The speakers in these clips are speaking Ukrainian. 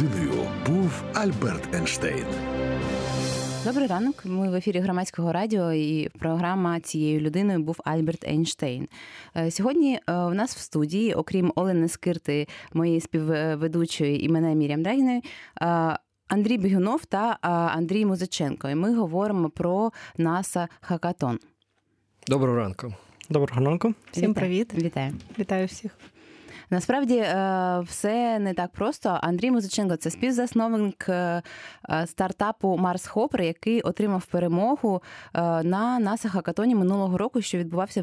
людиною був Альберт Ейнштейн. Добрий ранок. Ми в ефірі громадського радіо, і програма цією людиною був Альберт Ейнштейн. Е, Сьогодні е, у нас в студії, окрім Олени Скирти, моєї співведучої і мене Мірям Драгіної, е, Андрій Бігунов та Андрій Музиченко. І ми говоримо про НАСА Хакатон. Доброго ранку. Доброго ранку. Всім Вітаю. привіт. Вітаю. Вітаю всіх. Насправді е, все не так просто. Андрій Музиченко це співзасновник е, е, стартапу Марс Хопер, який отримав перемогу на НАСА Хакатоні минулого року, що відбувався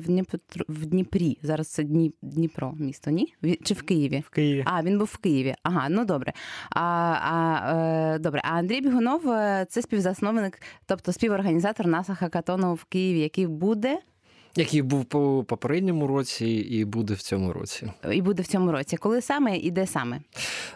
в Дніпрі. Зараз це Дні, Дніпро, місто, ні? Чи в Києві? В Києві. А, він був в Києві. Ага, ну добре. А, а, добре. А Андрій Бігунов це співзасновник, тобто співорганізатор НАСА Хакатону в Києві, який буде Який був по попередньому році і буде в цьому році. і буде в цьому році. Коли саме і де саме?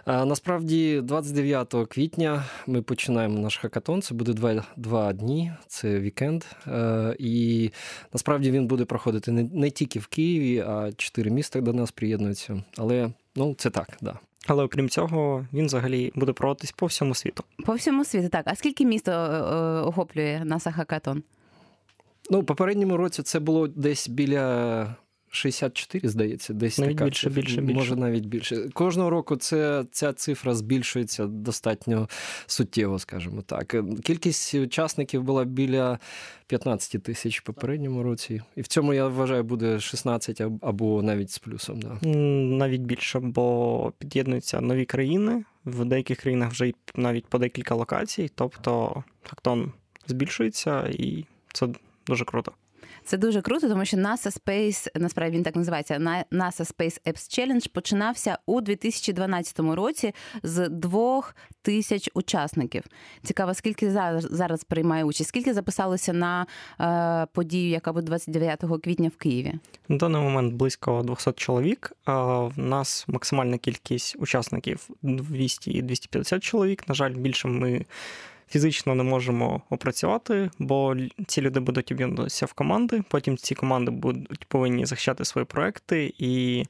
А, насправді, 29 квітня ми починаємо наш хакатон. Це буде два, два дні, це вікенд. Е, І насправді він буде проходити не, не тільки в Києві, а чотири міста до нас приєднуються. Але ну, це так, да. Але окрім цього, він взагалі буде проводитись по всьому світу. По всьому світу, так. А скільки місто е, е, охоплює НАСА Хакатон? Ну, попередньому році це було десь біля 64, здається, десь Навіть така більше, більше, більше. може навіть більше. Кожного року це, ця цифра збільшується достатньо суттєво, скажімо так. Кількість учасників була біля 15 тисяч в попередньому році, і в цьому я вважаю буде 16 або навіть з плюсом. Да. Навіть більше, бо під'єднуються нові країни. В деяких країнах вже навіть по декілька локацій. Тобто хактон збільшується, і це дуже круто. Це дуже круто, тому що NASA Space, насправді він так називається, На- NASA Space Apps Challenge починався у 2012 році з двох тисяч учасників. Цікаво, скільки зараз, зараз приймає участь, скільки записалося на е, подію, яка буде 29 квітня в Києві? На даний момент близько 200 чоловік. В нас максимальна кількість учасників 200 і 250 чоловік. На жаль, більше ми фізично не можемо опрацювати, бо ці люди будуть об'єднуватися в команди. Потім ці команди будуть повинні захищати свої проекти. І,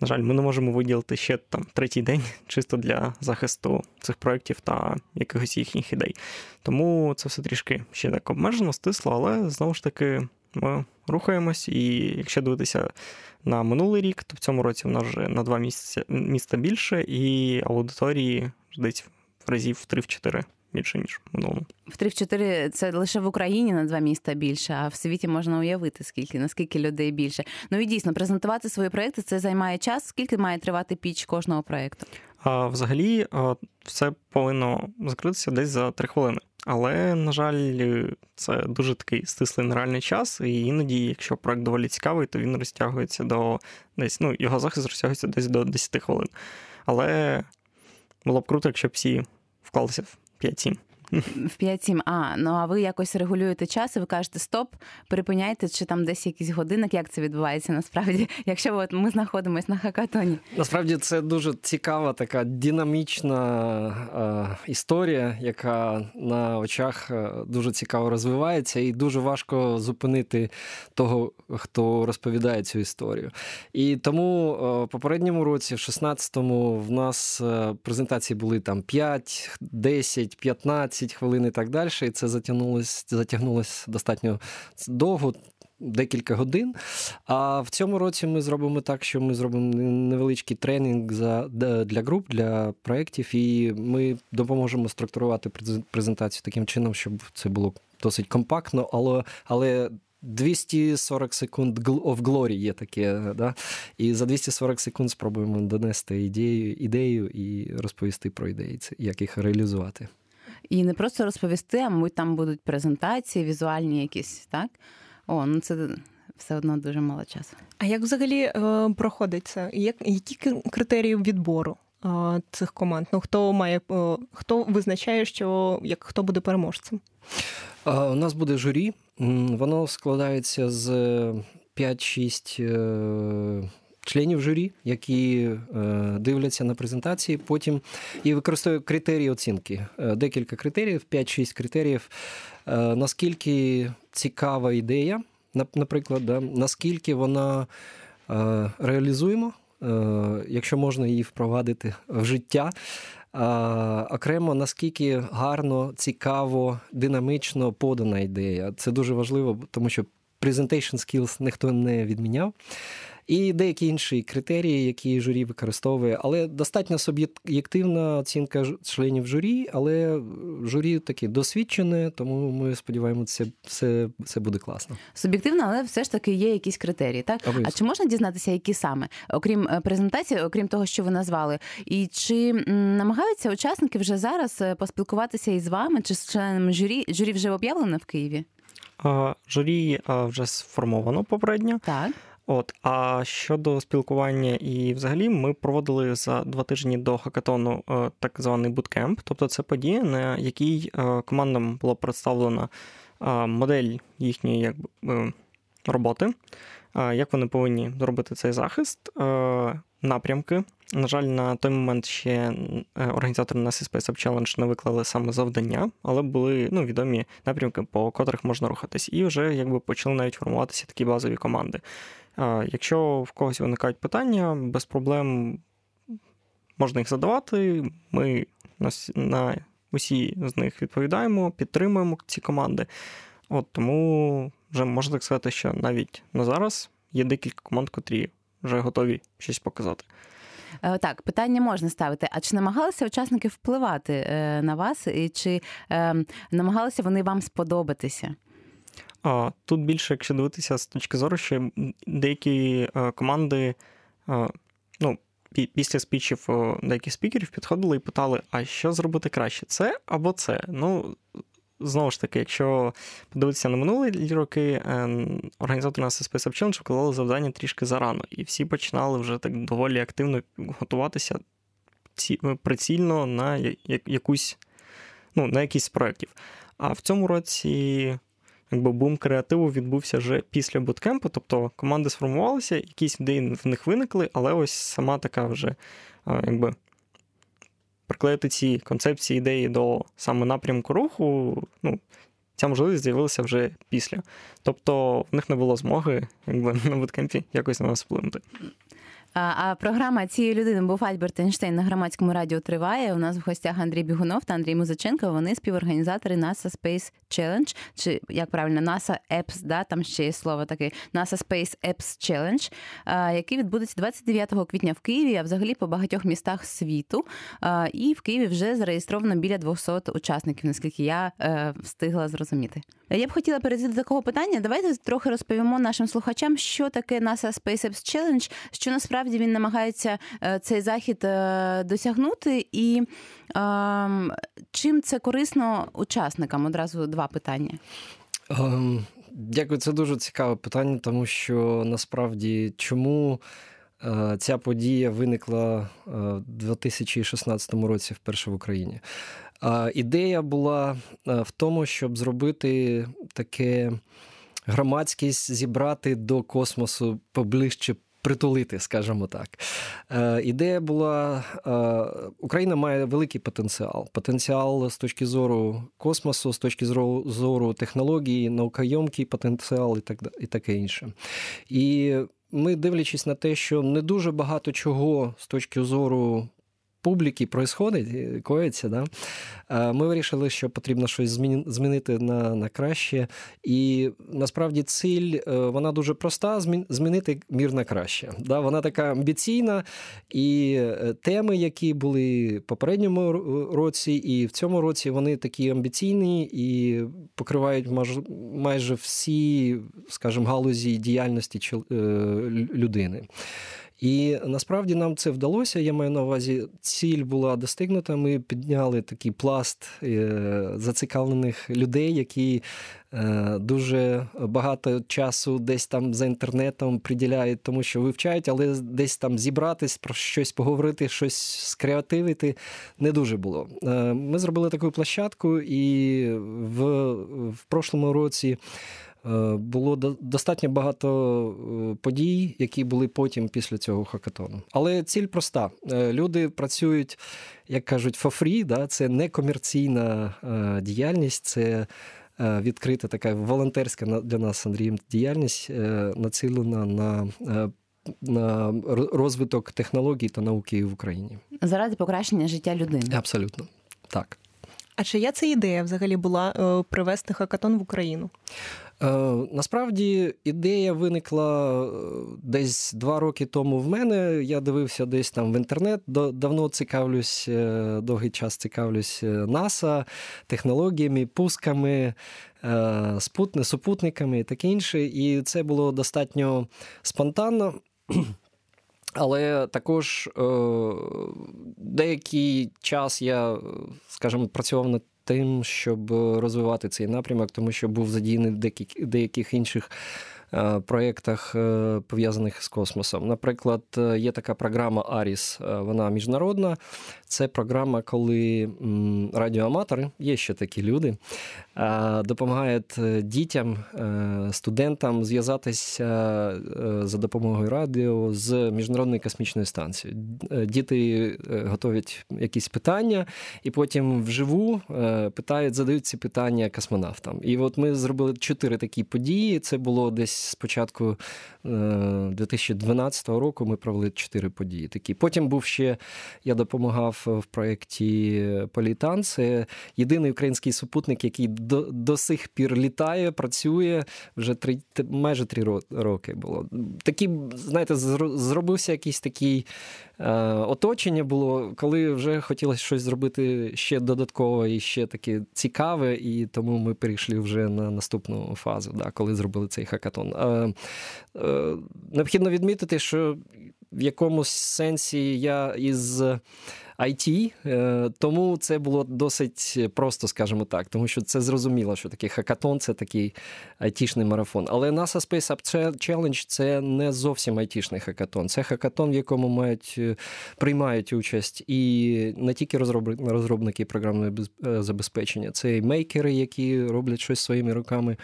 на жаль, ми не можемо виділити ще там третій день чисто для захисту цих проєктів та якихось їхніх ідей. Тому це все трішки ще так обмежено, стисло, але знову ж таки ми рухаємось, і якщо дивитися на минулий рік, то в цьому році в нас вже на два місця, міста більше, і аудиторії десь в разів в 3-4 більше, ніж минулому. В 3-4 це лише в Україні на два міста більше, а в світі можна уявити, скільки наскільки людей більше. Ну і дійсно презентувати свої проекти це займає час. Скільки має тривати піч кожного проекту? А взагалі все повинно закритися десь за 3 хвилини. Але, на жаль, це дуже такий стислий нереальний час, і іноді, якщо проект доволі цікавий, то він розтягується до десь, ну, його захист розтягується десь до 10 хвилин. Але було б круто, якщо б всі вклалися в Pietin. В 5-7. А, ну а ви якось регулюєте час, і ви кажете стоп, припиняйте, чи там десь якийсь годинник, як це відбувається насправді, якщо от ми знаходимося на хакатоні. Насправді це дуже цікава, така динамічна е, історія, яка на очах е, дуже цікаво розвивається, і дуже важко зупинити того, хто розповідає цю історію. І тому е, в попередньому році, в 16-му, в нас е, презентації були там 5, 10, 15 хвилин і так далі. І це затягнулось, затягнулось достатньо довго. Декілька годин. А в цьому році ми зробимо так, що ми зробимо невеличкий тренінг за, для груп, для проєктів, і ми допоможемо структурувати презен- презентацію таким чином, щоб це було досить компактно, але, але 240 секунд of glory є таке. Да? І за 240 секунд спробуємо донести ідею, ідею і розповісти про ідеї, як їх реалізувати. І не просто розповісти, а мабуть, там будуть презентації, візуальні якісь, так? О, ну це все одно дуже мало часу. А як взагалі е, проходить це? Як, які критерії відбору е, цих команд? Ну хто має е, хто визначає, що як хто буде переможцем? У нас буде журі. Воно складається з 5-6 е, членів журі, які е, дивляться на презентації, потім і використовують критерії оцінки. Е, Декілька критеріїв, 5-6 критеріїв. Е, Наскільки цікава ідея, наприклад, да, наскільки вона реалізуємо, якщо можна її впровадити в життя. окремо наскільки гарно, цікаво, динамічно подана ідея. Це дуже важливо, тому що presentation skills ніхто не відміняв і деякі інші критерії, які журі використовує, але достатньо суб'єктивна оцінка членів журі, але журі таке досвідчене, тому ми сподіваємося, це все, все буде класно. Суб'єктивно, але все ж таки є якісь критерії, так? Обов'язково. А чи можна дізнатися, які саме, окрім е, презентації, окрім того, що ви назвали, і чи намагаються учасники вже зараз е, поспілкуватися із вами, чи з членами журі? Журі вже об'явлено в Києві? Журі вже сформовано попередньо. Так. От, а щодо спілкування, і взагалі ми проводили за два тижні до хакатону е, так званий буткемп, тобто це подія, на якій е, командам була представлена е, модель їхньої якби, роботи, як вони повинні зробити цей захист, напрямки. На жаль, на той момент ще організатори на Space Up Challenge не виклали саме завдання, але були ну, відомі напрямки, по котрих можна рухатись, і вже якби почали навіть формуватися такі базові команди. Якщо в когось виникають питання, без проблем можна їх задавати. Ми на усі з них відповідаємо, підтримуємо ці команди. От Тому вже можна так сказати, що навіть на зараз є декілька команд, котрі вже готові щось показати. Е, так, питання можна ставити. А чи намагалися учасники впливати е, на вас, і чи ем, намагалися вони вам сподобатися? Тут більше, якщо дивитися з точки зору, що деякі е, команди, е, ну, після спічів е, деяких спікерів підходили і питали, а що зробити краще? Це або це? Ну, знову ж таки, якщо подивитися на минулі роки, організатори нас Space Challenge вкладали завдання трішки зарано, і всі починали вже так доволі активно готуватися прицільно на якусь, ну, на якийсь з проєктів. А в цьому році якби бум креативу відбувся вже після буткемпу, тобто команди сформувалися, якісь ідеї в них виникли, але ось сама така вже якби приклеїти ці концепції ідеї до саме напрямку руху, ну, ця можливість з'явилася вже після. Тобто в них не було змоги якби, на буткемпі якось на нас вплинути. А програма цієї людини був Альберт Ейнштейн на громадському радіо триває. У нас в гостях Андрій Бігунов та Андрій Музиченко. Вони співорганізатори NASA Space Challenge, чи як правильно NASA Apps, да, там ще є слово таке NASA Space Apps Challenge, який відбудеться 29 квітня в Києві, а взагалі по багатьох містах світу. І в Києві вже зареєстровано біля 200 учасників, наскільки я е, встигла зрозуміти. Я б хотіла перейти до такого питання. Давайте трохи розповімо нашим слухачам, що таке NASA Space Apps Challenge, що насправді він намагається е, цей захід е, досягнути, і ем, чим це корисно учасникам? Одразу два питання. Ем, дякую, це дуже цікаве питання, тому що насправді чому. Е, ця подія виникла в 2016 році вперше в Україні. Ідея була в тому, щоб зробити таке громадськість, зібрати до космосу поближче. Притулити, скажімо так. Е, ідея була: е, Україна має великий потенціал. Потенціал з точки зору космосу, з точки зору технології, наукойомкий потенціал і так і таке інше. І ми, дивлячись на те, що не дуже багато чого з точки зору публіки происходить, коїться, да? ми вирішили, що потрібно щось змінити на на краще. І насправді ціль е, вона дуже проста: змінити мір на краще. Да? Вона така амбіційна, і е, теми, які були в попередньому році, і в цьому році, вони такі амбіційні і покривають майже всі, скажімо, галузі діяльності е, людини. І насправді нам це вдалося. Я маю на увазі, ціль була достигнута. Ми підняли такий пласт е, зацікавлених людей, які е, дуже багато часу десь там за інтернетом приділяють, тому що вивчають, але десь там зібратись, про щось поговорити, щось скреативити не дуже було. Е, ми зробили таку площадку, і в, в прошлому році. Е, було достатньо багато е, подій, які були потім після цього хакатону. Але ціль проста: е, люди працюють, як кажуть, for free, да? це не комерційна діяльність, це відкрита така волонтерська для нас Андрієм діяльність, націлена на на розвиток технологій та науки в Україні. Заради покращення життя людини. Абсолютно так. А чия це ідея взагалі була е, привести хакатон в Україну? Е, насправді ідея виникла е, десь два роки тому в мене. Я дивився десь там в інтернет. Давно цікавлюсь, довгий час цікавлюсь НАСА, технологіями, пусками, супутниками і таке інше. І це було достатньо спонтанно. Але також е, деякий час я, скажімо, працював над тим, щоб розвивати цей напрямок, тому що був задіяний в деяких інших Е, проєктах, е, пов'язаних з космосом. Наприклад, е, є така програма Аріс, вона міжнародна. Це програма, коли радіоаматори, є ще такі люди, допомагають дітям, студентам зв'язатися за допомогою радіо з міжнародною космічною станцією. Діти готують якісь питання, і потім вживу питають, задають ці питання космонавтам. І от ми зробили чотири такі події. Це було десь десь з початку 2012 е, року ми провели чотири події. Такі. Потім був ще я допомагав в проєкті Політан. Єдиний український супутник, який до, до сих пір літає, працює вже три майже три роки було. Такі, знаєте, зробився якийсь такий. Е, оточення було, коли вже хотілося щось зробити ще додатково і ще таке цікаве, і тому ми перейшли вже на наступну фазу, да, коли зробили цей хакатон. Е, е, необхідно відмітити, що в якомусь сенсі я із IT, е, тому це було досить просто, скажімо так, тому що це зрозуміло, що такий хакатон це такий айтішний марафон. Але NASA Space Up Challenge це не зовсім айтішний хакатон. Це хакатон, в якому мають е, приймають участь і не тільки розробники програмного е, забезпечення, це і мейкери, які роблять щось своїми руками.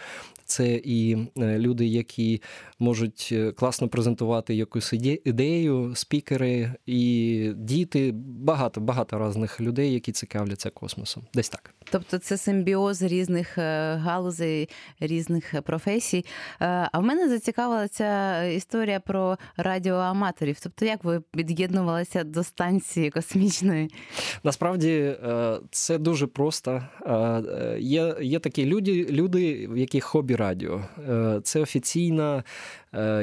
Це і люди, які можуть класно презентувати якусь ідею, спікери і діти. Багато багато багато різних людей, які цікавляться космосом. Десь так. Тобто це симбіоз різних е, галузей, різних професій. Е, а в мене зацікавила ця історія про радіоаматорів. Тобто, як ви під'єднувалися до станції космічної? Насправді е, це дуже просто. Є є такі люди, люди, в яких хобі радіо. Це офіційна.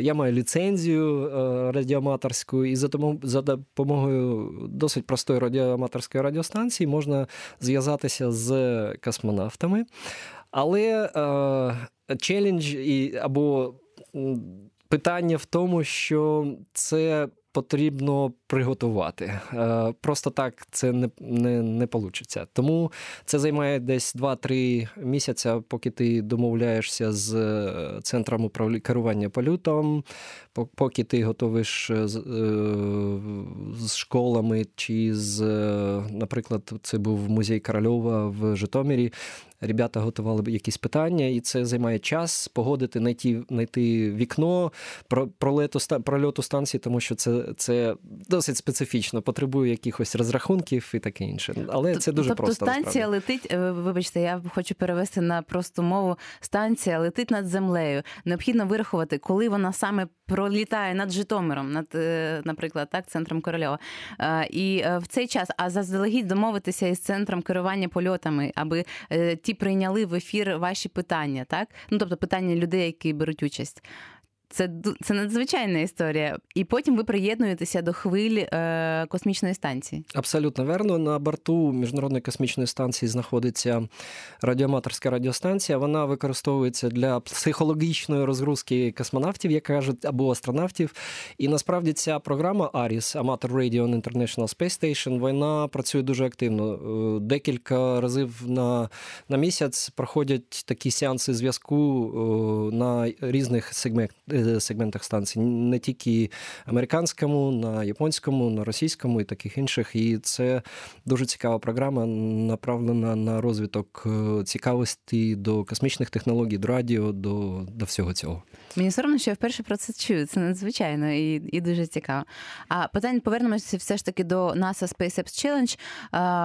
Я маю ліцензію радіоаматорську, і за допомогою досить простої радіоаматорської радіостанції можна зв'язатися з космонавтами. Але е, челендж і або питання в тому, що це потрібно приготувати. Е, просто так це не не, не вийде. Тому це займає десь 2-3 місяці, поки ти домовляєшся з е, центром управління керування польотом, поки ти готовиш з, е, з школами, чи з, наприклад, це був музей Корольова в Житомирі. Ребята готували якісь питання, і це займає час погодити, знайти знайти вікно про прольоту, прольоту станції, тому що це це досить специфічно, потребує якихось розрахунків і таке інше. Але це дуже тобто, просто. Тобто станція летить. Е, вибачте, я хочу перевести на просту мову. Станція летить над землею. Необхідно вирахувати, коли вона саме пролітає над Житомиром, над, е, наприклад, так, центром Корольова. Е, і в цей час, а заздалегідь домовитися із центром керування польотами, аби ті прийняли в ефір ваші питання, так? Ну тобто питання людей, які беруть участь. Це це надзвичайна історія. І потім ви приєднуєтеся до хвиль е, космічної станції. Абсолютно верно. На борту міжнародної космічної станції знаходиться радіоаматорська радіостанція. Вона використовується для психологічної розгрузки космонавтів, як кажуть, або астронавтів. І насправді ця програма ARIS, Amateur Radio on International Space Station, вона працює дуже активно. Е, декілька разів на, на місяць проходять такі сеанси зв'язку е, на різних сегментах сегментах станцій, не тільки американському, на японському, на російському і таких інших. І це дуже цікава програма, направлена на розвиток е, цікавості до космічних технологій, до радіо, до, до всього цього. Мені соромно, що я вперше про це чую. Це надзвичайно і і дуже цікаво. А питання повернемося все ж таки до NASA SpaceX Challenge.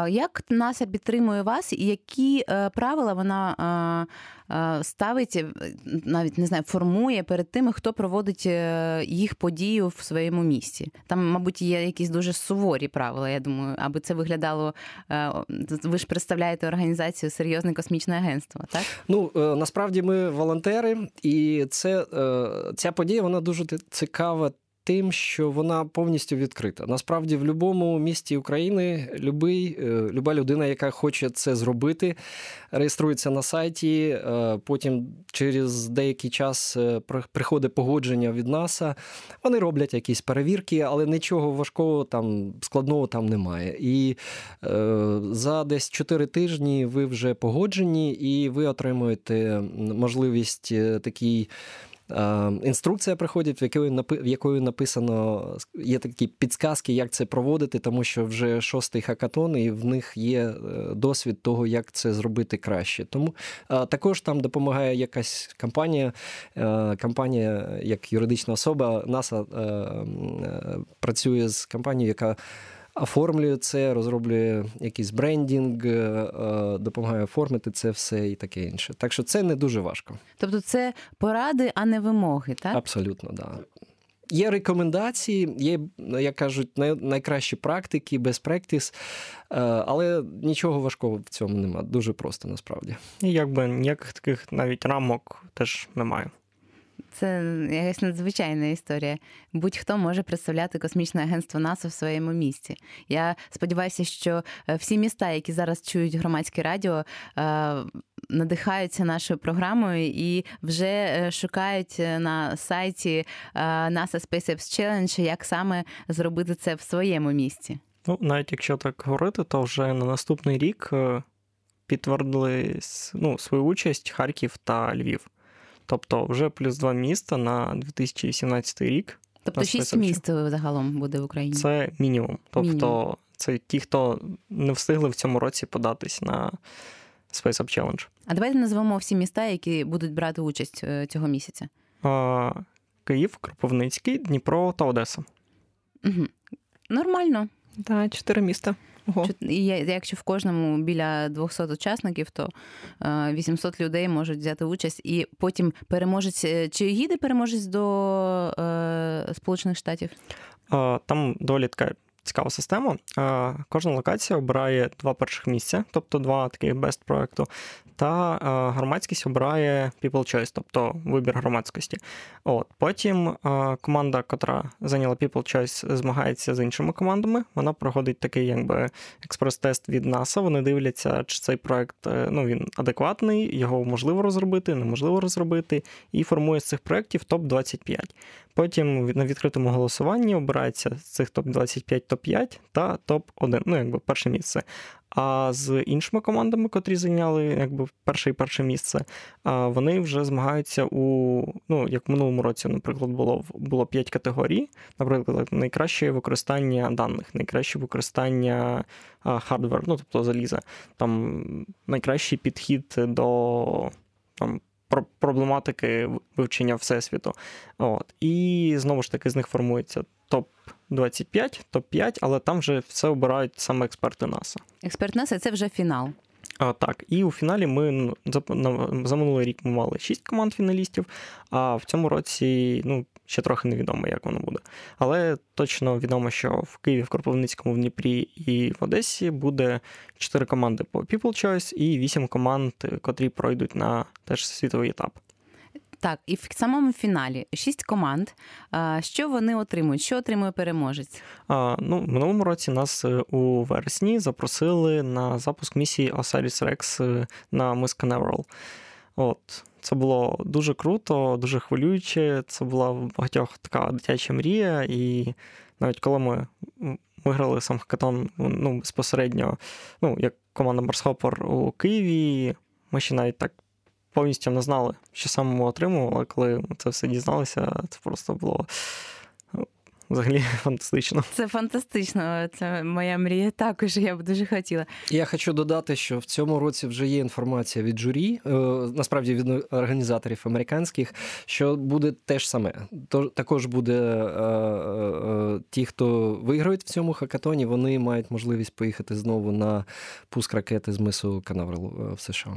Як NASA підтримує вас, і які е, правила вона ставить, навіть не знаю, формує перед тими, хто проводить е, їх подію в своєму місті. Там, мабуть, є якісь дуже суворі правила. Я думаю, аби це виглядало. е, Ви ж представляєте організацію серйозне космічне агентство, так? Ну е, насправді ми волонтери, і це е, ця подія вона дуже цікава. Тим, що вона повністю відкрита. Насправді, в будь-якому місті України любий, е, люба людина, яка хоче це зробити, реєструється на сайті. е, Потім через деякий час е, приходить погодження від НАСА. Вони роблять якісь перевірки, але нічого важкого там складного там немає. І за десь 4 тижні ви вже погоджені, і ви отримуєте можливість такий. Е, Інструкція приходить, в якої в якої написано є такі підсказки, як це проводити, тому що вже шостий хакатон, і в них є е, досвід того, як це зробити краще. Тому е, також там допомагає якась компанія, компанія як юридична особа. НАСА працює з компанією, яка оформлює це, розроблює якийсь брендінг, е, е, допомагає оформити це все і таке інше. Так що це не дуже важко. Тобто, це поради, а не вимоги, так? Абсолютно, так. Да. Є рекомендації, є, як кажуть, найкращі практики, best practice, е, але нічого важкого в цьому нема. Дуже просто насправді. І якби ніяких таких навіть рамок теж немає. Це якась надзвичайна історія. Будь-хто може представляти космічне агентство НАСА в своєму місті. Я сподіваюся, що е, всі міста, які зараз чують громадське радіо, е, надихаються нашою програмою і вже е, шукають на сайті NASA SpaceX Challenge, як саме зробити це в своєму місті. Ну, навіть якщо так говорити, то вже на наступний рік підтвердили ну, свою участь Харків та Львів. Тобто вже плюс два міста на 2017 рік. Тобто шість міст загалом буде в Україні. Це мінімум. Тобто, Мінімум. це ті, хто не встигли в цьому році податись на Space Up Challenge. А давайте назвемо всі міста, які будуть брати участь е, цього місяця. А, Київ, Кропивницький, Дніпро та Одеса. Угу. Нормально. Так, чотири міста. Ого. І я- Якщо в кожному біля 200 учасників, то е, 800 людей можуть взяти участь, і потім переможець е, чи їде переможець до е, Сполучених Штатів? Там доволі така цікава система. Кожна локація обирає два перших місця, тобто два таких бест проекту, та громадськість обирає People Choice, тобто вибір громадськості. От. Потім команда, яка зайняла People Choice, змагається з іншими командами. Вона проходить такий якби експрес-тест від NASA. Вони дивляться, чи цей проект е, ну, він адекватний, його можливо розробити, неможливо розробити, і формує з цих проєктів топ-25. Потім на відкритому голосуванні обирається з цих топ-25 топ-5 та топ-1, ну якби перше місце. А з іншими командами, котрі зайняли якби перше і перше місце, вони вже змагаються у ну як в минулому році, наприклад, було було 5 категорій. Наприклад, найкраще використання даних, найкраще використання хардвер, ну тобто заліза, там найкращий підхід до там. Проблематики вивчення всесвіту. От. І знову ж таки з них формується топ-25, топ-5, але там вже все обирають саме експерти НАСА. Експерт НАСА це вже фінал. А, так, і у фіналі ми за, на- за минулий рік ми мали 6 команд фіналістів, а в цьому році ну, ще трохи невідомо, як воно буде. Але точно відомо, що в Києві, в Кропивницькому, в Дніпрі і в Одесі буде 4 команди по People Choice і 8 команд, котрі пройдуть на теж світовий етап. Так, і в самому фіналі шість команд. Що вони отримують? Що отримує переможець? А, ну, в минулому році нас е, у вересні запросили на запуск місії Osiris Rex е, на мис Каневерал. От. Це було дуже круто, дуже хвилююче. Це була в багатьох така дитяча мрія. І навіть коли ми виграли сам хакатон ну, безпосередньо, ну, як команда Марсхопер у Києві, ми ще навіть так повністю не знали, що саме ми отримували, але коли ми це все дізналися, це просто було ну, взагалі фантастично. Це фантастично. Це моя мрія також. Я б дуже хотіла. Я хочу додати, що в цьому році вже є інформація від журі, е, насправді від організаторів американських, що буде те ж саме. Також буде е, е, ті, хто виграють в цьому хакатоні, вони мають можливість поїхати знову на пуск ракети з мису Канаверал в США.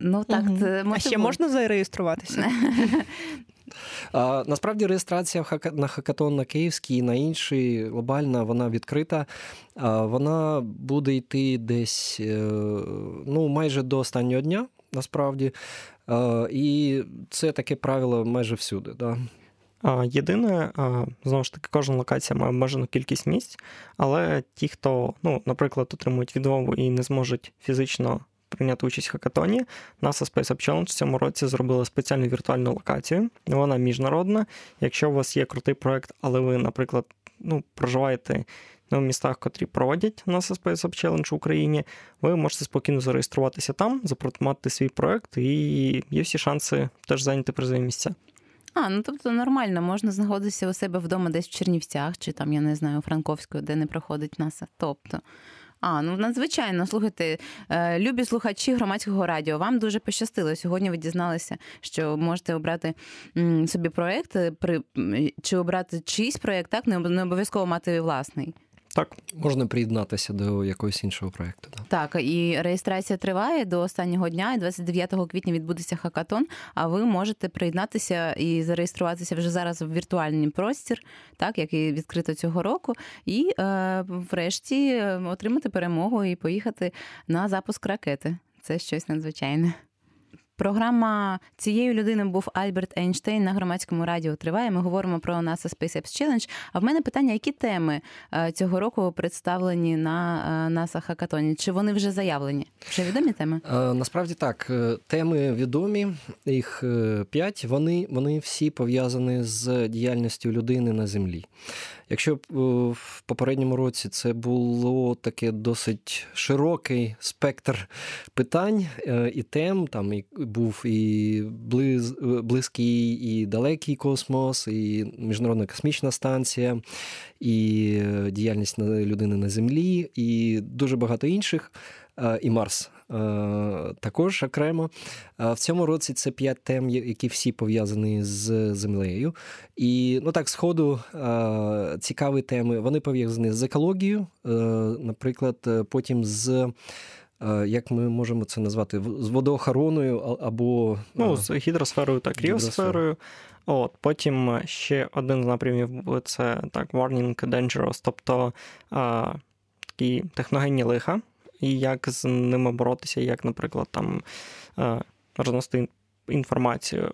Ну так, Мгм. це А ще можна зареєструватися? А, Насправді реєстрація на хакатон на Київський і на інший глобальна, вона відкрита. А, Вона буде йти десь е, ну, майже до останнього дня, насправді. А, І це таке правило майже всюди. Да? Єдине, знову ж таки, кожна локація має обмежену кількість місць, але ті, хто, ну, наприклад, отримують відмову і не зможуть фізично прийняти участь в хакатоні, NASA Space Up Challenge в цьому році зробила спеціальну віртуальну локацію. Вона міжнародна. Якщо у вас є крутий проект, але ви, наприклад, ну, проживаєте в містах, котрі проводять NASA Space Up Challenge в Україні, ви можете спокійно зареєструватися там, запропонувати свій проект, і є всі шанси теж зайняти призові місця. А, ну тобто нормально, можна знаходитися у себе вдома десь в Чернівцях, чи там, я не знаю, у Франковську, де не проходить НАСА. Тобто. А, ну надзвичайно, слухайте, е, любі слухачі громадського радіо. Вам дуже пощастило. Сьогодні ви дізналися, що можете обрати собі проєкт, чи обрати чийсь проект, так не обов'язково мати власний. Так, можна приєднатися до якогось іншого проєкту. Да. Так, і реєстрація триває до останнього дня, і 29 квітня відбудеться хакатон. А ви можете приєднатися і зареєструватися вже зараз в віртуальний простір, так як і відкрито цього року, і е, врешті е, отримати перемогу і поїхати на запуск ракети. Це щось надзвичайне. Програма цією людиною був Альберт Ейнштейн на громадському радіо. Триває. Ми говоримо про NASA SpaceX Challenge. А в мене питання: які теми е, цього року представлені на NASA е, Хакатоні? Чи вони вже заявлені? Вже відомі теми? Е, насправді так. Теми відомі, їх п'ять. Вони, Вони всі пов'язані з діяльністю людини на землі. Якщо в попередньому році це було таке досить широкий спектр питань і тем, там і був і близ, близький, і далекий космос, і міжнародна космічна станція, і діяльність людини на землі, і дуже багато інших, і Марс. Також окремо. В цьому році це п'ять тем, які всі пов'язані з землею. І ну так, сходу цікаві теми. Вони пов'язані з екологією, наприклад, потім з як ми можемо це назвати, з водоохороною або ну, з гідросферою та кріосферою. От, Потім ще один з напрямів це так, warning dangerous, тобто а, такі техногенні лиха, і як з ними боротися, як, наприклад, там а, розносити інформацію.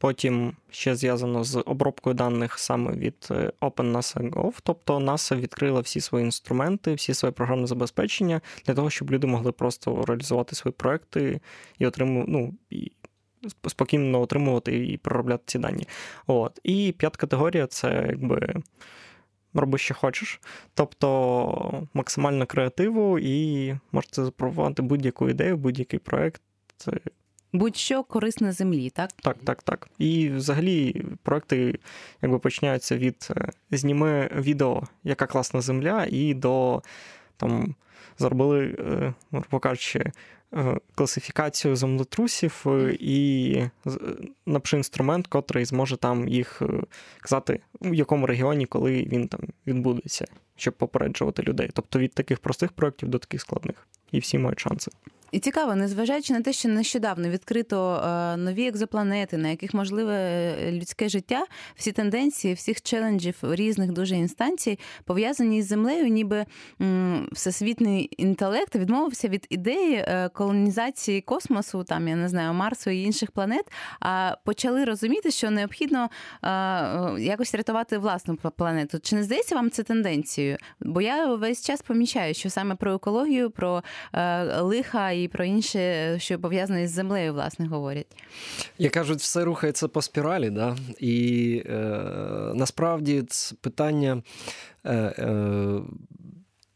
Потім ще зв'язано з обробкою даних саме від е, OpenNASA.gov, тобто NASA відкрила всі свої інструменти, всі свої програмне забезпечення для того, щоб люди могли просто реалізувати свої проекти і отримувати, ну, і спокійно отримувати і проробляти ці дані. От. І п'ята категорія це якби. Роби, що хочеш, тобто максимально креативу, і можете запропонувати будь-яку ідею, будь-який проект будь-що корисне землі, так? Так, так, так. І взагалі проекти якби починаються від е, зніми відео, яка класна земля, і до там зробили, е, грубо кажучи, е, класифікацію землетрусів і напиши інструмент, котрий зможе там їх казати, в якому регіоні, коли він там відбудеться, щоб попереджувати людей. Тобто від таких простих проєктів до таких складних. І всі мають шанси. І цікаво, незважаючи на те, що нещодавно відкрито е, нові екзопланети, на яких можливе е, людське життя, всі тенденції, всіх челенджів різних дуже інстанцій пов'язані з землею, ніби всесвітний інтелект відмовився від ідеї е, колонізації космосу, там я не знаю, Марсу і інших планет, а почали розуміти, що необхідно якось рятувати власну планету. Чи не здається вам це тенденцією? Бо я весь час помічаю, що саме про екологію, про лиха і про інше, що пов'язане з землею, власне, говорять. Як кажуть, все рухається по спіралі, да? і е, насправді це питання. Е, е,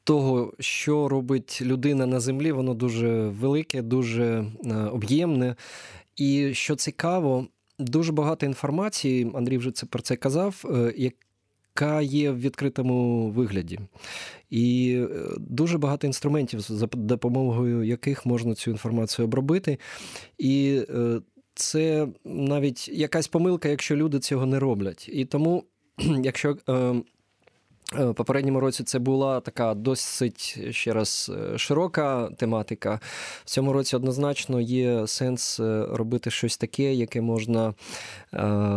того, що робить людина на землі, воно дуже велике, дуже е, об'ємне. І що цікаво, дуже багато інформації, Андрій вже це про це казав, е, яка є в відкритому вигляді. І е, дуже багато інструментів, за допомогою яких можна цю інформацію обробити. І е, це навіть якась помилка, якщо люди цього не роблять. І тому, якщо е, Е, попередньому році це була така досить ще раз е, широка тематика. В цьому році однозначно є сенс е, робити щось таке, яке можна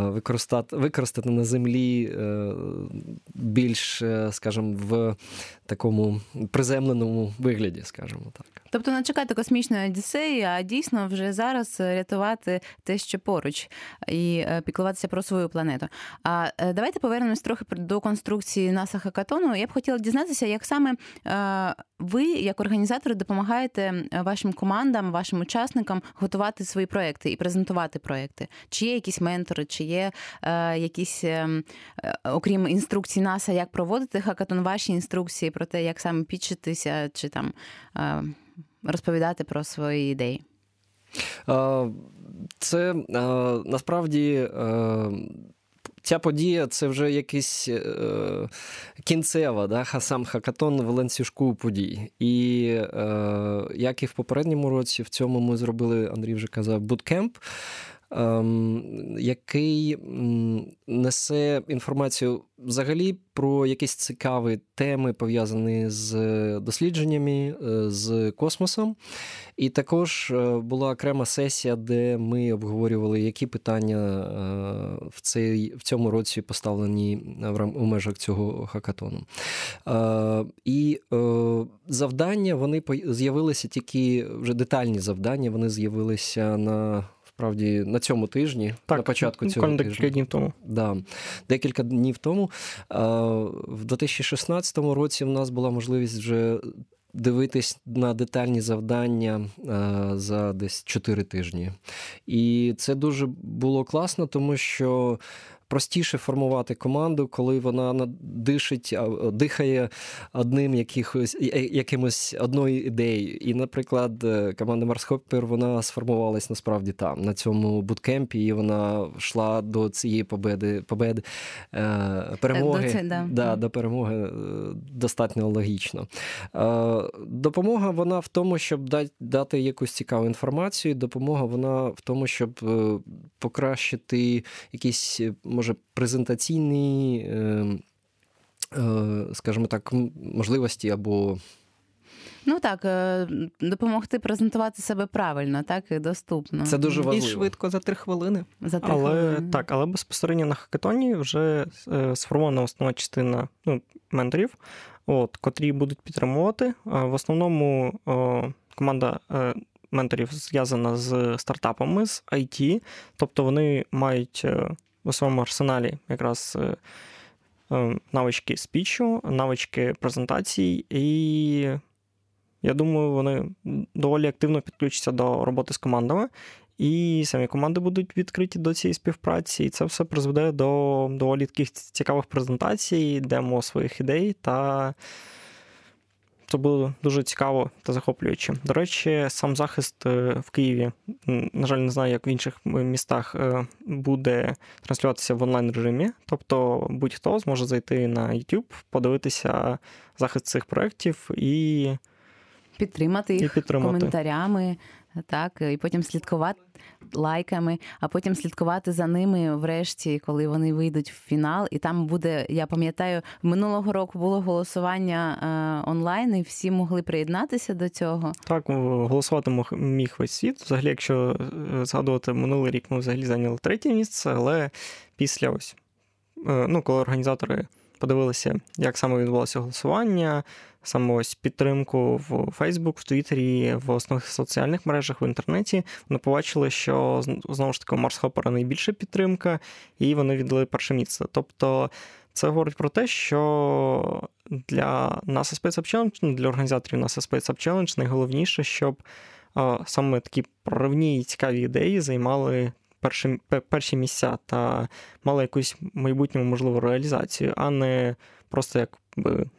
використати використати на землі більш, скажімо, в такому приземленому вигляді, скажімо так. Тобто не чекати космічної одіссеї, а дійсно вже зараз рятувати те, що поруч, і піклуватися про свою планету. А давайте повернемось трохи до конструкції НАСА хакатону. Я б хотіла дізнатися, як саме е, ви, як організатори, допомагаєте вашим командам, вашим учасникам готувати свої проекти і презентувати проекти. Чи є якісь ментори, чи є е, якісь, е, окрім інструкцій НАСА, як проводити хакатон, ваші інструкції про те, як саме підчитися, чи там розповідати про свої ідеї? Це насправді ця подія це вже якийсь е, кінцева, да, сам хакатон в ланцюжку подій. І е, як і в попередньому році, в цьому ми зробили, Андрій вже казав, буткемп. Ем, який несе інформацію взагалі про якісь цікаві теми, пов'язані з дослідженнями, е, з космосом. І також е, була окрема сесія, де ми обговорювали, які питання е, в цей, в цьому році поставлені в рам у межах цього хакатону. І завдання вони з'явилися тільки вже детальні завдання, вони з'явилися на насправді на цьому тижні, так, на початку цього тижня. декілька днів тому. Да, Декілька днів тому. В 2016 році в нас була можливість вже. Дивитись на детальні завдання за десь 4 тижні. І це дуже було класно, тому що простіше формувати команду, коли вона дишить, дихає одним якихось якимось одною ідеєю. І, наприклад, е, команда Марсхоппер вона сформувалась насправді там, на цьому буткемпі, і вона йшла до цієї победи, победи е, перемоги. До, це, да. Да, до перемоги е, достатньо логічно. Допомога вона в тому, щоб дати якусь цікаву інформацію. Допомога вона в тому, щоб покращити якісь може презентаційні, е, е, скажімо так, можливості або. Ну так, е, допомогти презентувати себе правильно, так і доступно. Це дуже важливо. І швидко за три хвилини. За три але хвилини. так, але безпосередньо на хакатоні вже сформована основна частина ну, менторів, от, котрі будуть підтримувати. В основному команда менторів зв'язана з стартапами з IT, тобто вони мають у своєму арсеналі якраз е, е, навички спічу, навички презентацій, і я думаю, вони доволі активно підключаться до роботи з командами. І самі команди будуть відкриті до цієї співпраці, і це все призведе до доволі таких цікавих презентацій, демо своїх ідей та це було дуже цікаво та захоплююче. До речі, сам захист е, в Києві, на жаль, не знаю, як в інших містах е, буде транслюватися в онлайн режимі. Тобто будь-хто зможе зайти на YouTube, подивитися захист цих проєктів і підтримати їх і підтримати. коментарями, так, і потім слідкувати лайками, а потім слідкувати за ними врешті, коли вони вийдуть в фінал. І там буде, я пам'ятаю, минулого року було голосування е, онлайн, і всі могли приєднатися до цього. Так, голосувати міг весь світ. Взагалі, якщо е, згадувати минулий рік, ми взагалі зайняли третє місце, але після ось, е, ну, коли організатори подивилися, як саме відбулося голосування, саме ось підтримку в Facebook, в Твіттері, в основних соціальних мережах в інтернеті. Вони побачили, що знову ж таки у Марс Хоппера найбільша підтримка, і вони віддали перше місце. Тобто. Це говорить про те, що для NASA Space Up Challenge, ну, для організаторів NASA Space Up Challenge найголовніше, щоб саме такі проривні і цікаві ідеї займали перші перші місця та мали якусь майбутню можливу реалізацію, а не просто як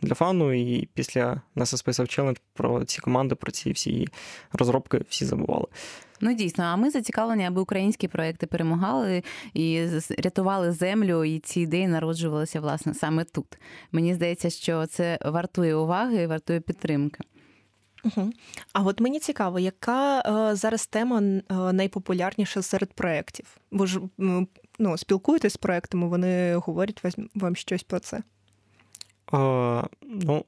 для фану. І після NASA Space Challenge про ці команди, про ці всі розробки всі забували. Ну дійсно, а ми зацікавлені, аби українські проекти перемагали і рятували землю, і ці ідеї народжувалися власне саме тут. Мені здається, що це вартує уваги і вартує підтримки. Угу. А от мені цікаво, яка е, зараз тема е, найпопулярніша серед проєктів? Ви ж ну, спілкуєтесь з проектами, вони говорять вам щось про це? Ну,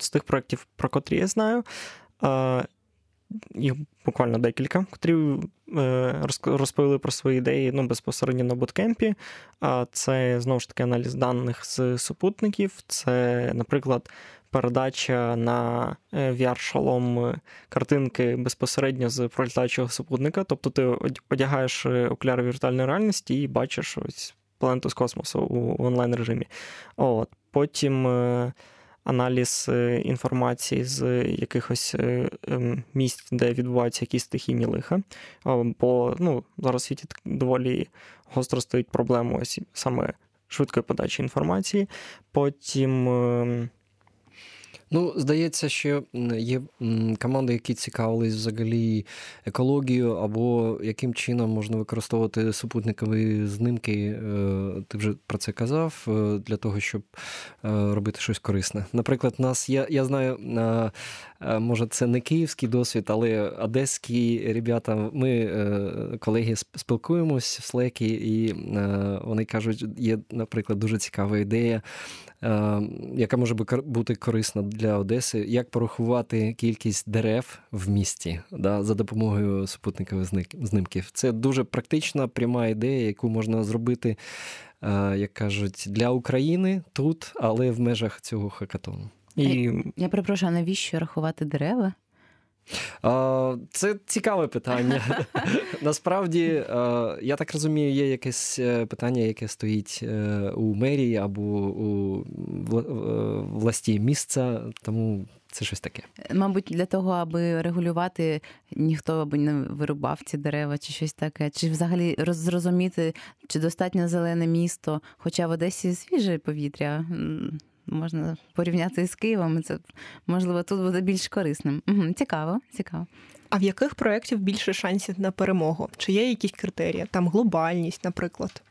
з тих проєктів, про котрі я знаю, їх буквально декілька, котрі е, розповіли про свої ідеї ну, безпосередньо на буткемпі. А це знову ж таки аналіз даних з супутників. Це, наприклад, передача на е, VR-шалом картинки безпосередньо з пролітаючого супутника. Тобто ти одягаєш е, окуляри віртуальної реальності і бачиш ось планету з космосу у онлайн режимі. От. Потім аналіз е, інформації з якихось е, ем, місць, де відбуваються якісь стихійні лиха. Бо ну, зараз в світі доволі гостро стоїть проблема ось саме швидкої подачі інформації. Потім ем, Ну, здається, що є команди, які цікавились взагалі екологією, або яким чином можна використовувати супутникові знимки. Е, ти вже про це казав, е, для того, щоб е, робити щось корисне. Наприклад, нас я я знаю, може, це не київський досвід, але одеські ребята, ми колеги спілкуємось в Слекі, і вони кажуть, є, наприклад, дуже цікава ідея. Яка може бути корисна для Одеси, як порахувати кількість дерев в місті да, за допомогою супутникових знимків? Це дуже практична пряма ідея, яку можна зробити, як кажуть, для України тут, але в межах цього хакатону. І... Я перепрошую, а навіщо рахувати дерева? Це цікаве питання. Насправді, я так розумію, є якесь е, питання, яке стоїть е, у мерії або у власті місця, тому це щось таке. Мабуть, для того, аби регулювати, ніхто аби не вирубав ці дерева, чи щось таке, чи взагалі зрозуміти, чи достатньо зелене місто, хоча в Одесі свіже повітря можна порівняти з Києвом. Це можливо тут буде більш корисним. Угу, Цікаво, цікаво. А в яких проєктів більше шансів на перемогу? Чи є якісь критерії? Там глобальність, наприклад?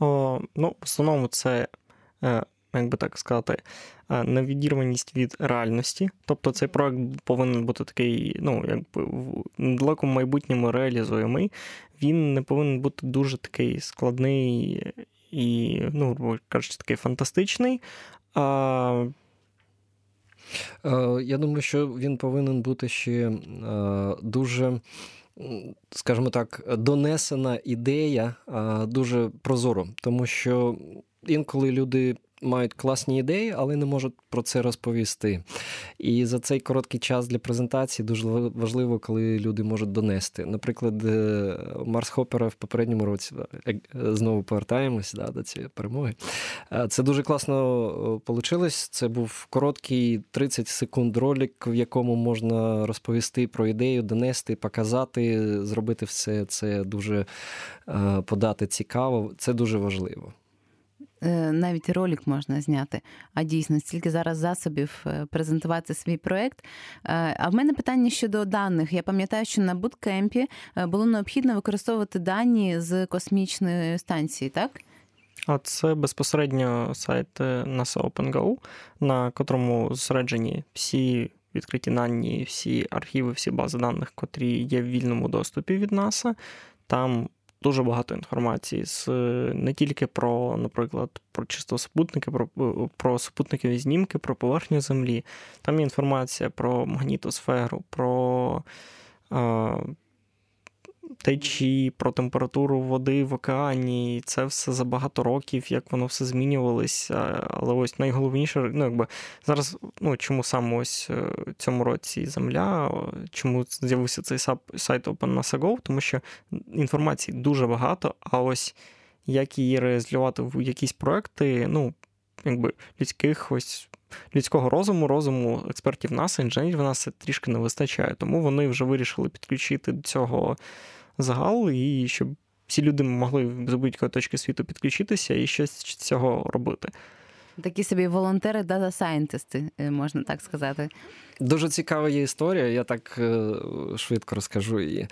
О, Ну, в основному це. Е, як би так сказати, е, невідірваність від реальності. Тобто цей проект повинен бути такий, ну, якби в далекому майбутньому реалізуємий. Він не повинен бути дуже такий складний і, ну, кажучи, такий фантастичний, а... Е, я думаю, що він повинен бути ще е, дуже, скажімо так, донесена ідея е, дуже прозоро, тому що інколи люди мають класні ідеї, але не можуть про це розповісти. І за цей короткий час для презентації дуже важливо, коли люди можуть донести. Наприклад, е, Марс Хопера в попередньому році е, знову повертаємось да, до цієї перемоги. Е, це дуже класно вийшло. Це був короткий 30 секунд ролик, в якому можна розповісти про ідею, донести, показати, зробити все це дуже подати цікаво. Це дуже важливо. Е, навіть ролик можна зняти. А дійсно, стільки зараз засобів е, презентувати свій проект. Е, а в мене питання щодо даних. Я пам'ятаю, що на буткемпі було необхідно використовувати дані з космічної станції, так? А це безпосередньо сайт NASA OpenGo, на котрому зосереджені всі відкриті дані, всі архіви, всі бази даних, котрі є в вільному доступі від NASA. Там дуже багато інформації з не тільки про, наприклад, про чисто супутники, про про супутникові знімки, про поверхню Землі. Там є інформація про магнітосферу, про течії, про температуру води в океані. Це все за багато років, як воно все змінювалося. Але ось найголовніше, ну якби зараз, ну чому саме ось е, цьому році земля, чому з'явився цей сайт OpenNASAGO, тому що інформації дуже багато, а ось як її реалізувати в якісь проекти, ну, якби людських ось. Людського розуму, розуму експертів НАСА, інженерів НАСА трішки не вистачає, тому вони вже вирішили підключити до цього загал, і щоб всі люди могли з будь-якої точки світу підключитися і щось з цього робити. Такі собі волонтери, дата-сайентисти, можна так сказати. Дуже цікава є історія, я так е, швидко розкажу її.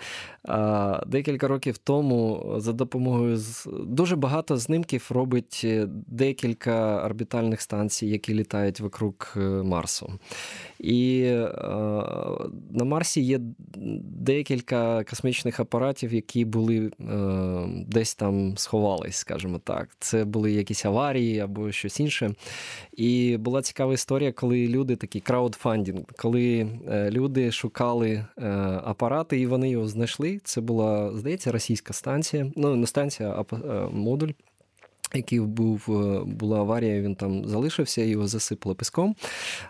Декілька років тому за допомогою з дуже багато знимків робить е, декілька орбітальних станцій, які літають вокруг е, Марсу. І на Марсі є декілька космічних апаратів, які були десь там сховались, скажімо так. Це були якісь аварії або щось інше. І була цікава історія, коли люди такі краудфандінг коли е, люди шукали е, апарати і вони його знайшли. Це була, здається, російська станція. Ну, не станція, а е, модуль який був, е, була аварія, він там залишився, його засипало піском.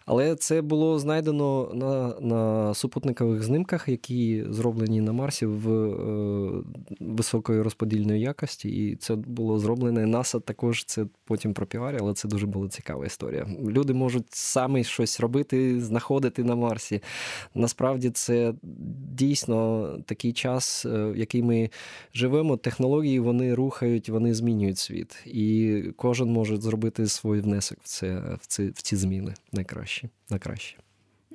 Але це було знайдено на на супутникових знимках, які зроблені на Марсі в е, високої розподільної якості. І це було зроблене. НАСА також це потім пропіварі, але це дуже була цікава історія. Люди можуть самі щось робити, знаходити на Марсі. Насправді це дійсно такий час, в який ми живемо. Технології вони рухають, вони змінюють світ і кожен може зробити свій внесок в це в ці, в ці зміни найкраще. найкраще.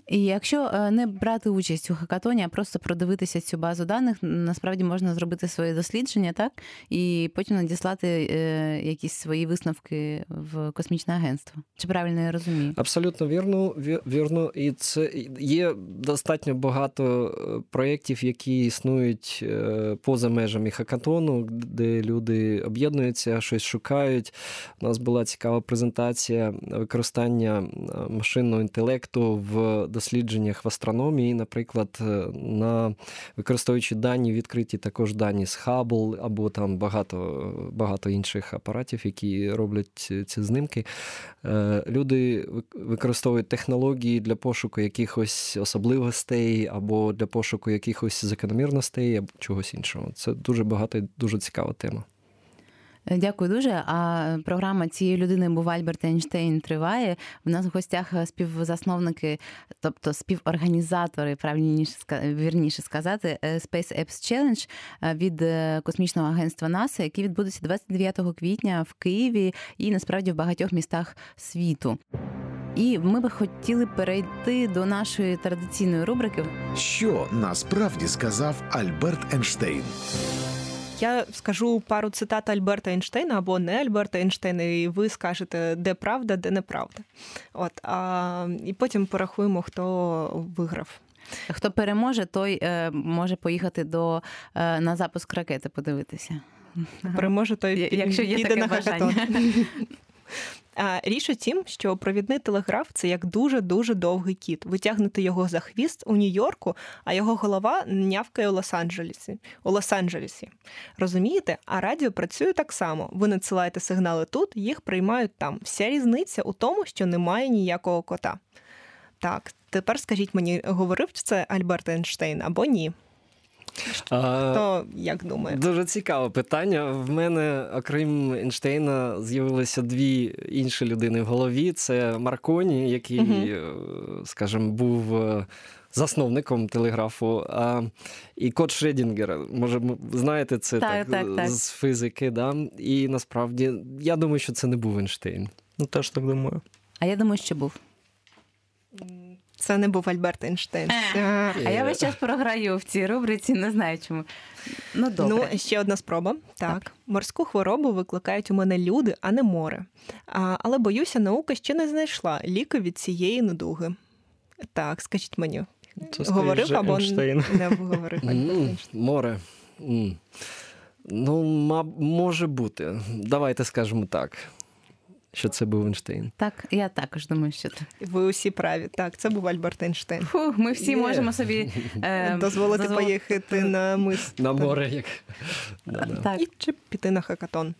І якщо е, не брати участь у хакатоні, а просто продивитися цю базу даних, насправді можна зробити своє дослідження, так і потім надіслати е, якісь свої висновки в космічне агентство. Чи правильно я розумію? Абсолютно вірно, вірно. І це є достатньо багато е, проєктів, які існують поза межами хакатону, де люди об'єднуються, щось шукають. У нас була цікава презентація використання машинного інтелекту в дослідженнях в астрономії, наприклад, е, на використовуючи дані, відкриті також дані з Hubble або там багато багато інших апаратів, які роблять ці знімки. Е, люди використовують технології для пошуку якихось особливостей або для пошуку якихось закономірностей або чогось іншого. Це дуже багато і дуже цікава тема. Дякую дуже. А програма цієї людини був Альберт Ейнштейн триває. У нас в гостях співзасновники, тобто співорганізатори, правильніше вірніше сказати, е, Space Apps Challenge е, від е, космічного агентства НАСА, який відбудеться 29 квітня в Києві і насправді в багатьох містах світу. І ми би хотіли перейти до нашої традиційної рубрики. Що насправді сказав Альберт Ейнштейн? Я скажу пару цитат Альберта Ейнштейна або не Альберта Ейнштейна, і ви скажете, де правда, де неправда. От а, і потім порахуємо, хто виграв. Хто переможе, той е, може поїхати до е, на запуск ракети подивитися. Переможе той якщо є піде таке на хакатон. Річ у тім, що провідний телеграф це як дуже-дуже довгий кіт. Витягнути його за хвіст у Нью-Йорку, а його голова нявкає у Лос-Анджелесі. У Лос-Анджелесі. Розумієте? А радіо працює так само. Ви надсилаєте сигнали тут, їх приймають там. Вся різниця у тому, що немає ніякого кота. Так, тепер скажіть мені, говорив це Альберт Ейнштейн або ні? Хто як думає? Дуже цікаве питання. В мене, окрім Ейнштейна, з'явилися дві інші людини в голові. Це Марконі, який, угу. скажімо, був. Е, засновником телеграфу, а і Кот Шредінгер, може, знаєте, це так, так, так, так. з фізики. Да? І насправді я думаю, що це не був Ейнштейн. Ну, теж так думаю. А я думаю, що був. Це не був Альберт Ейнштейн. А, а я весь час програю в цій рубриці, не знаю чому. Ну, добре. Ну, ще одна спроба. Так. так. Морську хворобу викликають у мене люди, а не море. А, Але боюся, наука ще не знайшла ліки від цієї недуги. Так, скажіть мені. Це говорив або Ейнштейн. не говорив. Море. Ну, може бути. Давайте скажемо так що це був Ейнштейн. Так, я також думаю, що так. Ви усі праві. Так, це був Альберт Ейнштейн. Фу, Ми всі yeah. можемо собі е, дозволити дозвол... поїхати на мис. На море. як... Так. І чи піти на хакатон.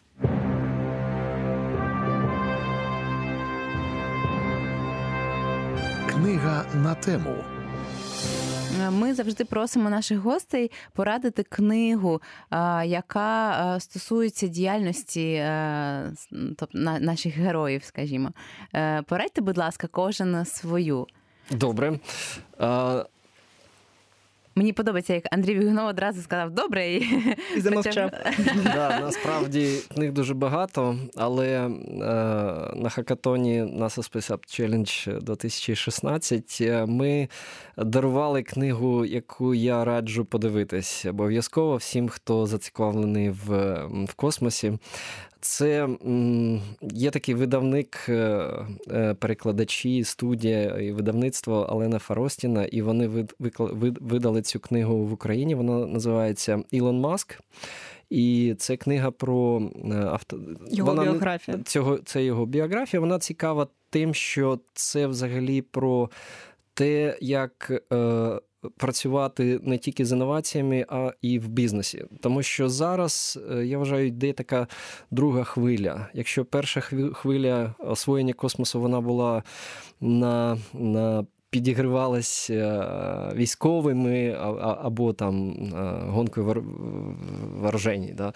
Книга на тему. Ми завжди просимо наших гостей порадити книгу, яка стосується діяльності тобто, наших героїв, скажімо. Е, порадьте, будь ласка, кожен свою. Добре. Мені подобається, як Андрій Бігунов одразу сказав добре і, І замовчав. Да, насправді книг дуже багато, але е, на хакатоні NASA Space Up Challenge 2016 е, ми дарували книгу, яку я раджу подивитись. Обов'язково всім, хто зацікавлений в, в космосі. Це є такий видавник, е, е, перекладачі, студія і видавництво Алена Фаростіна, і вони вид- видали цю книгу в Україні. Вона називається Ілон Маск. І це книга про е, авто... Його вона біографія. Цього, це його біографія. Вона цікава тим, що це взагалі про те, як е, працювати не тільки з інноваціями, а і в бізнесі. Тому що зараз, е, я вважаю, йде така друга хвиля. Якщо перша хвиля освоєння космосу вона була на. на Підігривалась е, військовими або там е, гонкою вор... да?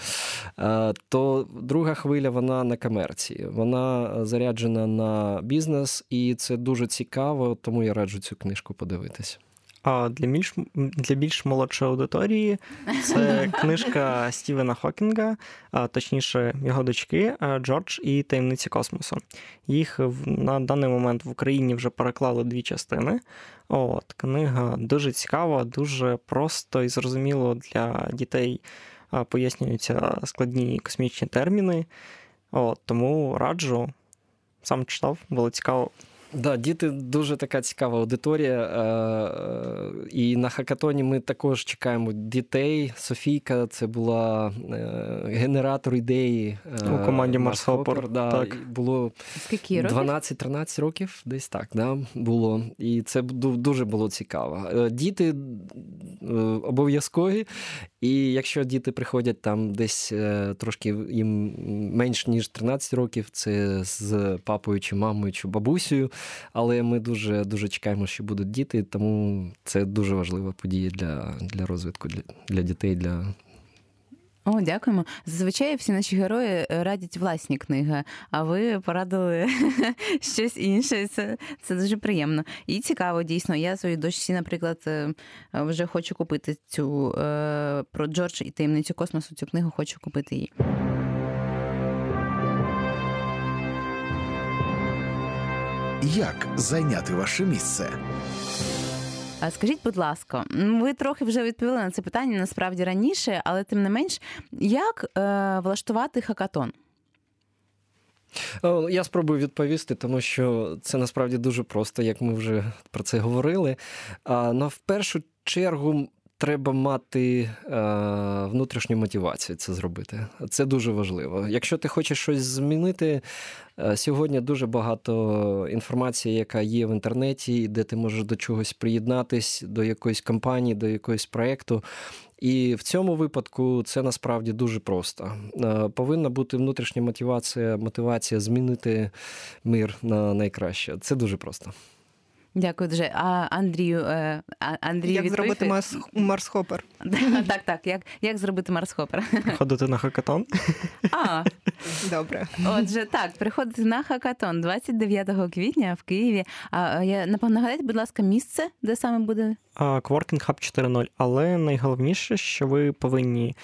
То друга хвиля вона на комерції. Вона заряджена на бізнес, і це дуже цікаво, тому я раджу цю книжку подивитись. А для більш для більш молодшої аудиторії це книжка Стівена Хокінга, а точніше його дочки Джордж і таємниці космосу. Їх на даний момент в Україні вже переклали дві частини. От книга дуже цікава, дуже просто і зрозуміло для дітей пояснюються складні космічні терміни. От, тому раджу. Сам читав, було цікаво. Да, діти дуже така цікава аудиторія. е, І на хакатоні ми також чекаємо дітей. Софійка це була е, генератор ідеї е, У команді Марс Hopper, Да, так. Було Скільки років? 12-13 років, десь так, да, було. І це дуже було цікаво. Діти обов'язкові, і якщо діти приходять там десь трошки їм менш ніж 13 років, це з папою чи мамою чи бабусею. Але ми дуже дуже чекаємо, що будуть діти, тому це дуже важлива подія для, для розвитку для, для дітей, для О, дякуємо. Зазвичай всі наші герої е, радять власні книги, а ви порадили щось інше. Це, це дуже приємно. І цікаво, дійсно. Я своїй дочці, наприклад, е, вже хочу купити цю е, про Джордж і таємницю космосу. Цю книгу хочу купити її. Як зайняти ваше місце? А скажіть, будь ласка, ви трохи вже відповіли на це питання насправді раніше, але тим не менш, як е, влаштувати хакатон? Я спробую відповісти, тому що це насправді дуже просто, як ми вже про це говорили. А, в першу чергу треба мати е, внутрішню мотивацію це зробити. Це дуже важливо. Якщо ти хочеш щось змінити, е, сьогодні дуже багато інформації, яка є в інтернеті, де ти можеш до чогось приєднатись, до якоїсь компанії, до якогось проєкту. І в цьому випадку це насправді дуже просто. Е, Повинна бути внутрішня мотивація, мотивація змінити мир на найкраще. Це дуже просто. Дякую дуже. А Андрію, е, Андрій Як відповів? зробити Марс, Марс Хоппер? Так, так. Як, як зробити Марс Хопер? Ходити на хакатон. А, Добре. отже, так, приходити на хакатон 29 квітня в Києві. А я напевно нагадайте, будь ласка, місце, де саме буде? Coworking Hub 4.0. Але найголовніше, що ви повинні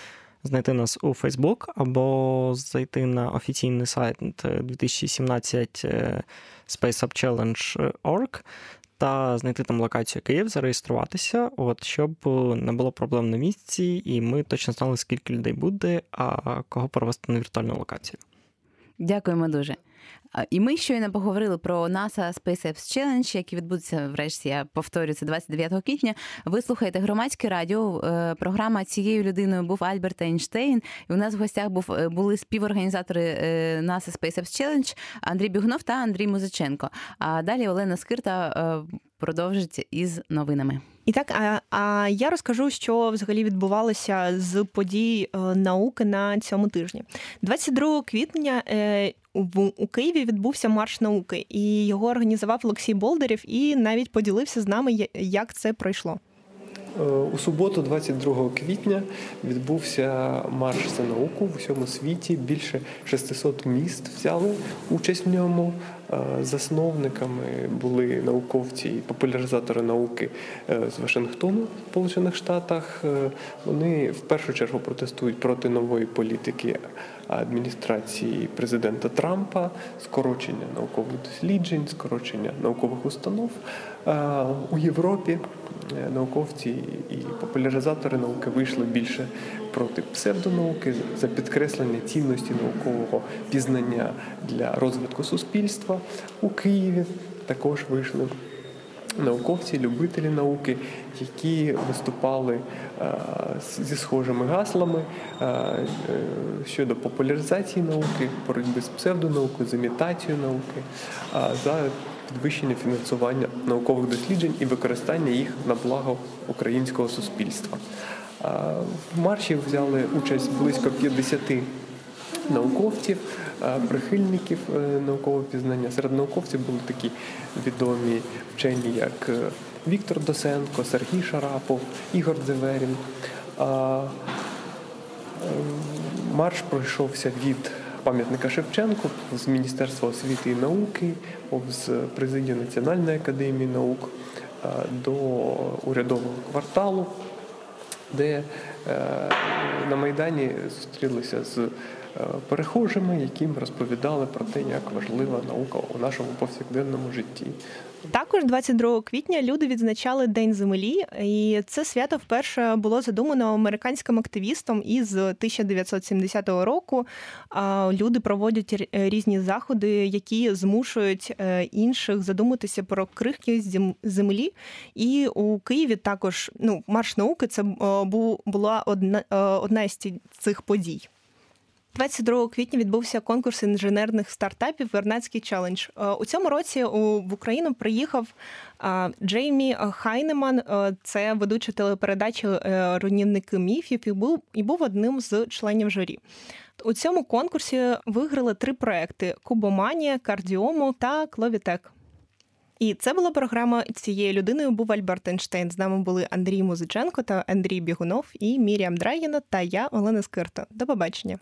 знайти нас у Facebook або зайти на офіційний сайт е, 2017 е, spaceup.challenge.org та знайти там локацію Київ, зареєструватися, от, щоб е, не було проблем на місці, і ми точно знали, скільки людей буде, а кого перевести на віртуальну локацію. Дякуємо дуже. І ми щойно поговорили про NASA SpaceX Challenge, який відбудеться врешті. Я повторюю, це 29 квітня. Ви слухаєте громадське радіо. Е, Програма цією людиною був Альберт Ейнштейн. І у нас в гостях був е, були співорганізатори е, NASA SpaceX Challenge Андрій Бігунов та Андрій Музиченко. А далі Олена Скирта продовжить із новинами. І так, а, а я розкажу, що взагалі відбувалося з подій науки на цьому тижні. 22 квітня у Києві відбувся марш науки, і його організував Олексій Болдерів і навіть поділився з нами, як це пройшло. Е, у суботу, 22 квітня, відбувся марш за науку в усьому світі. Більше 600 міст взяли участь в ньому. Е, засновниками були науковці і популяризатори науки е, з Вашингтону, в Сполучених Штатах. Вони в першу чергу протестують проти нової політики адміністрації президента Трампа, скорочення наукових досліджень, скорочення наукових установ у Європі. Е, науковці і популяризатори науки вийшли більше проти псевдонауки за підкреслення цінності наукового пізнання для розвитку суспільства у Києві. Також вийшли науковці, любителі науки, які виступали е, зі схожими гаслами е, щодо популяризації науки, боротьби з псевдонаукою, з імітацією науки. за підвищення фінансування наукових досліджень і використання їх на благо українського суспільства. В марші взяли участь близько 50 науковців, прихильників е, наукового пізнання. Серед науковців були такі відомі вчені, як е, Віктор Досенко, Сергій Шарапов, Ігор Дзеверін. Е, марш пройшовся від пам'ятника Шевченку, з Міністерства освіти і науки, з президії Національної академії наук до урядового кварталу, де на Майдані зустрілися з перехожими, яким розповідали про те, як важлива наука у нашому повсякденному житті. Також 22 квітня люди відзначали День землі, і це свято вперше було задумано американським активістом із 1970 року. Люди проводять різні заходи, які змушують е, інших задуматися про крихкість землі. І у Києві також ну марш науки це була одна е, одна з цих подій. 22 квітня відбувся конкурс інженерних стартапів Вернацький челендж. Е, у цьому році в Україну приїхав Джеймі Хайнеман. Е, це ведучий телепередачі е, руйнівники міфів і був і був одним з членів журі. У цьому конкурсі виграли три проекти: Кубоманія, Кардіому та Кловітек. І це була програма цією людиною. Був Альберт Ейнштейн. З нами були Андрій Музиченко та Андрій Бігунов і Міріам Драгіна та я Олена Скирта. До побачення.